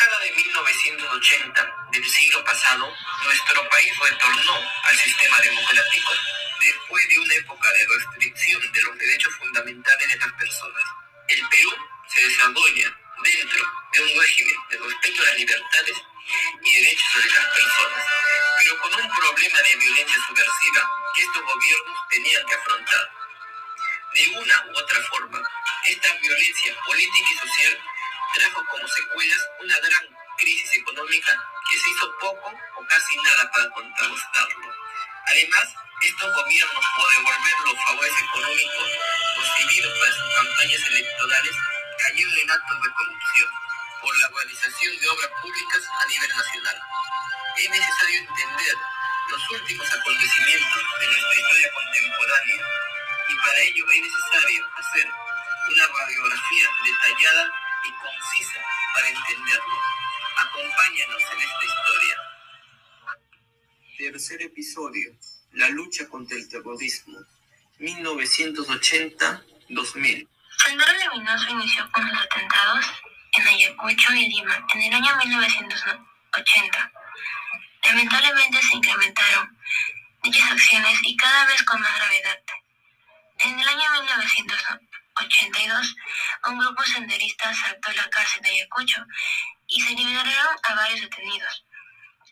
década de 1980 del siglo pasado, nuestro país retornó al sistema democrático después de una época de restricción de los derechos fundamentales de las personas. El Perú se desarrolla dentro de un régimen de respeto a las libertades y derechos de las personas, pero con un problema de violencia subversiva que estos gobiernos tenían que afrontar. De una u otra forma, esta violencia política y social trajo como secuelas una gran crisis económica que se hizo poco o casi nada para contrarrestarlo. Además, estos gobiernos, por devolver los favores económicos recibidos para sus campañas electorales, cayeron en actos de corrupción por la realización de obras públicas a nivel nacional. Es necesario entender los últimos acontecimientos de nuestra historia contemporánea y para ello es necesario hacer Tercer episodio. La lucha contra el terrorismo. 1980-2000. Sendero Luminoso inició con sus atentados en Ayacucho y Lima en el año 1980. Lamentablemente se incrementaron dichas acciones y cada vez con más gravedad. En el año 1982, un grupo senderista asaltó la cárcel de Ayacucho y se liberaron a varios detenidos.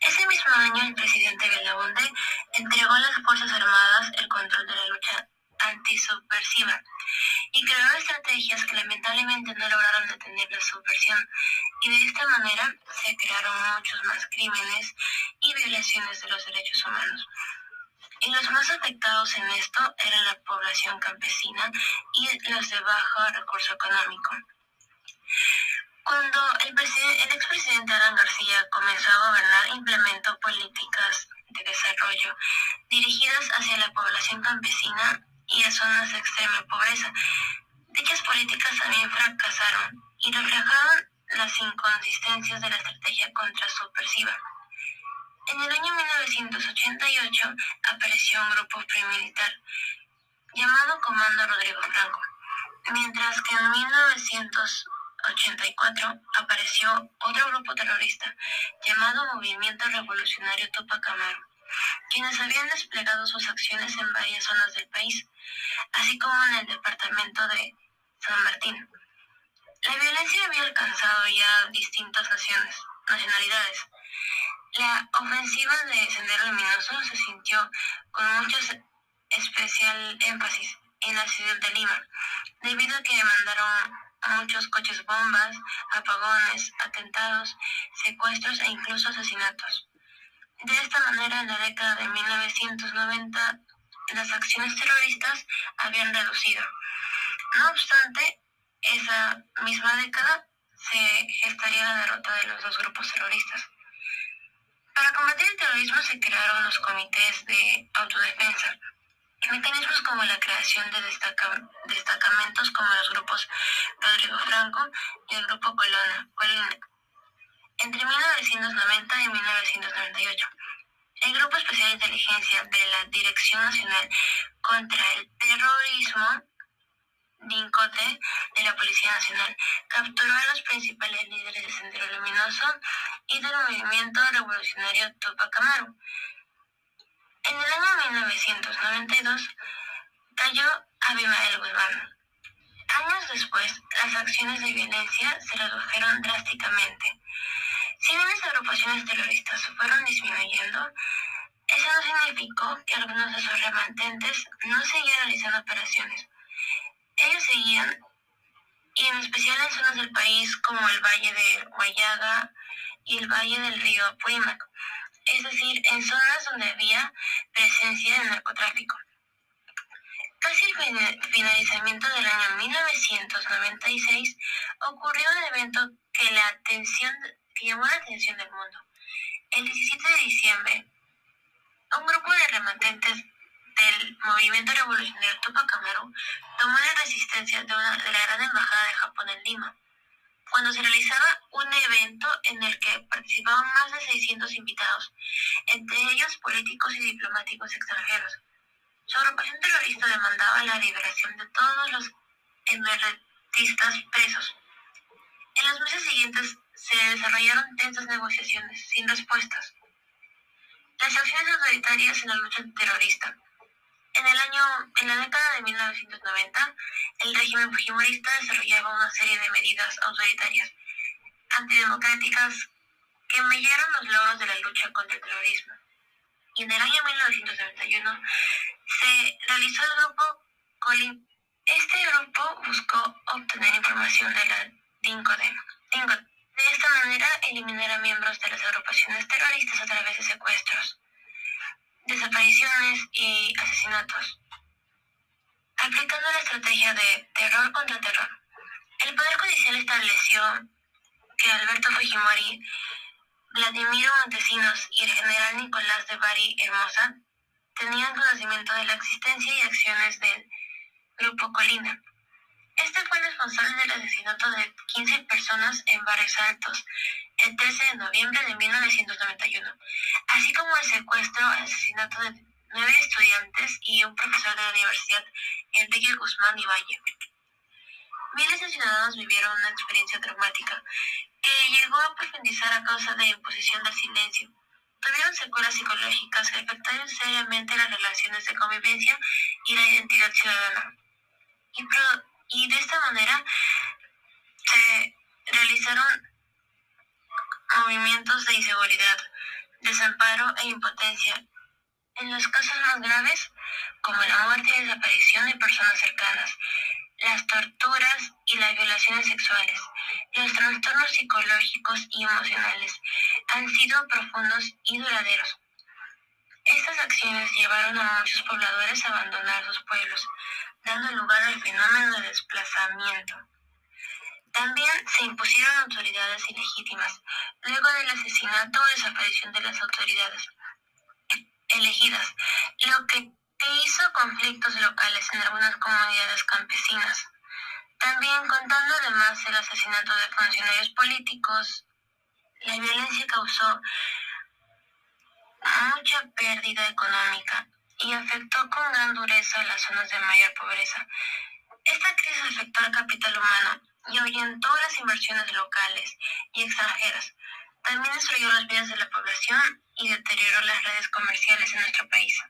Ese mismo año, el presidente Belaunde entregó a las Fuerzas Armadas el control de la lucha antisubversiva y creó estrategias que lamentablemente no lograron detener la subversión y de esta manera se crearon muchos más crímenes y violaciones de los derechos humanos. Y los más afectados en esto eran la población campesina y los de bajo recurso económico. Cuando el, el expresidente Alan García comenzó a gobernar, implementó políticas de desarrollo dirigidas hacia la población campesina y a zonas de extrema pobreza. Dichas políticas también fracasaron y reflejaron las inconsistencias de la estrategia contrasubversiva. En el año 1988 apareció un grupo premilitar llamado Comando Rodrigo Franco, mientras que en 1984 apareció otro grupo terrorista llamado Movimiento Revolucionario Tupac Amaru quienes habían desplegado sus acciones en varias zonas del país, así como en el departamento de San Martín. La violencia había alcanzado ya distintas naciones, nacionalidades. La ofensiva de Sendero Luminoso se sintió con mucho especial énfasis en la ciudad de Lima, debido a que mandaron muchos coches bombas, apagones, atentados, secuestros e incluso asesinatos. De esta manera, en la década de 1990, las acciones terroristas habían reducido. No obstante, esa misma década se gestaría la derrota de los dos grupos terroristas. Para combatir el terrorismo se crearon los comités de autodefensa, mecanismos como la creación de destacamentos como los grupos Rodrigo Franco y el grupo Colona, Colina, entre 1990 y 1998, el Grupo Especial de Inteligencia de la Dirección Nacional contra el Terrorismo, DINCOTE, de la Policía Nacional, capturó a los principales líderes de Sendero Luminoso y del movimiento revolucionario Tupac Amaru. En el año 1992 cayó Abimael Guzmán. Años después, las acciones de violencia se redujeron drásticamente. Si bien las agrupaciones terroristas fueron disminuyendo, eso no significó que algunos de sus remanentes no seguían realizando operaciones. Ellos seguían, y en especial en zonas del país como el Valle de Guayaga y el Valle del río Apurímac, es decir, en zonas donde había presencia de narcotráfico. Casi el finalizamiento del año 1996 ocurrió un evento que la atención llamó la atención del mundo. El 17 de diciembre, un grupo de remanentes del movimiento revolucionario Tupac Amaru tomó la resistencia de, una, de la Gran Embajada de Japón en Lima, cuando se realizaba un evento en el que participaban más de 600 invitados, entre ellos políticos y diplomáticos extranjeros. Su agrupación terrorista demandaba la liberación de todos los emergentistas presos. En los meses siguientes se desarrollaron tensas negociaciones sin respuestas. Las acciones autoritarias en la lucha terrorista. En el año, en la década de 1990, el régimen fujimorista desarrollaba una serie de medidas autoritarias antidemocráticas que mellaron los logros de la lucha contra el terrorismo. Y en el año 1991 se realizó el grupo Colin. Este grupo buscó obtener información de la DINCODEM. De esta manera, eliminar a miembros de las agrupaciones terroristas a través de secuestros, desapariciones y asesinatos. Aplicando la estrategia de terror contra terror, el Poder Judicial estableció que Alberto Fujimori Vladimiro Montesinos y el general Nicolás de Bari Hermosa tenían conocimiento de la existencia y acciones del Grupo Colina. Este fue el responsable del asesinato de 15 personas en Barrios Altos el 13 de noviembre de 1991, así como el secuestro y asesinato de nueve estudiantes y un profesor de la Universidad Enrique Guzmán y. Miles de ciudadanos vivieron una experiencia traumática llegó a profundizar a causa de imposición del silencio. Tuvieron secuelas psicológicas que afectaron seriamente las relaciones de convivencia y la identidad ciudadana. Y, y de esta manera se realizaron movimientos de inseguridad, desamparo e impotencia. En los casos más graves, como la muerte y desaparición de personas cercanas, las torturas y las violaciones sexuales, los trastornos psicológicos y emocionales han sido profundos y duraderos. Estas acciones llevaron a muchos pobladores a abandonar sus pueblos, dando lugar al fenómeno de desplazamiento. También se impusieron autoridades ilegítimas, luego del asesinato o desaparición de las autoridades elegidas, lo que hizo conflictos locales en algunas comunidades campesinas. También contando además el asesinato de funcionarios políticos, la violencia causó mucha pérdida económica y afectó con gran dureza las zonas de mayor pobreza. Esta crisis afectó al capital humano y ahuyentó las inversiones locales y extranjeras. También destruyó las vidas de la población y deterioró las redes comerciales en nuestro país.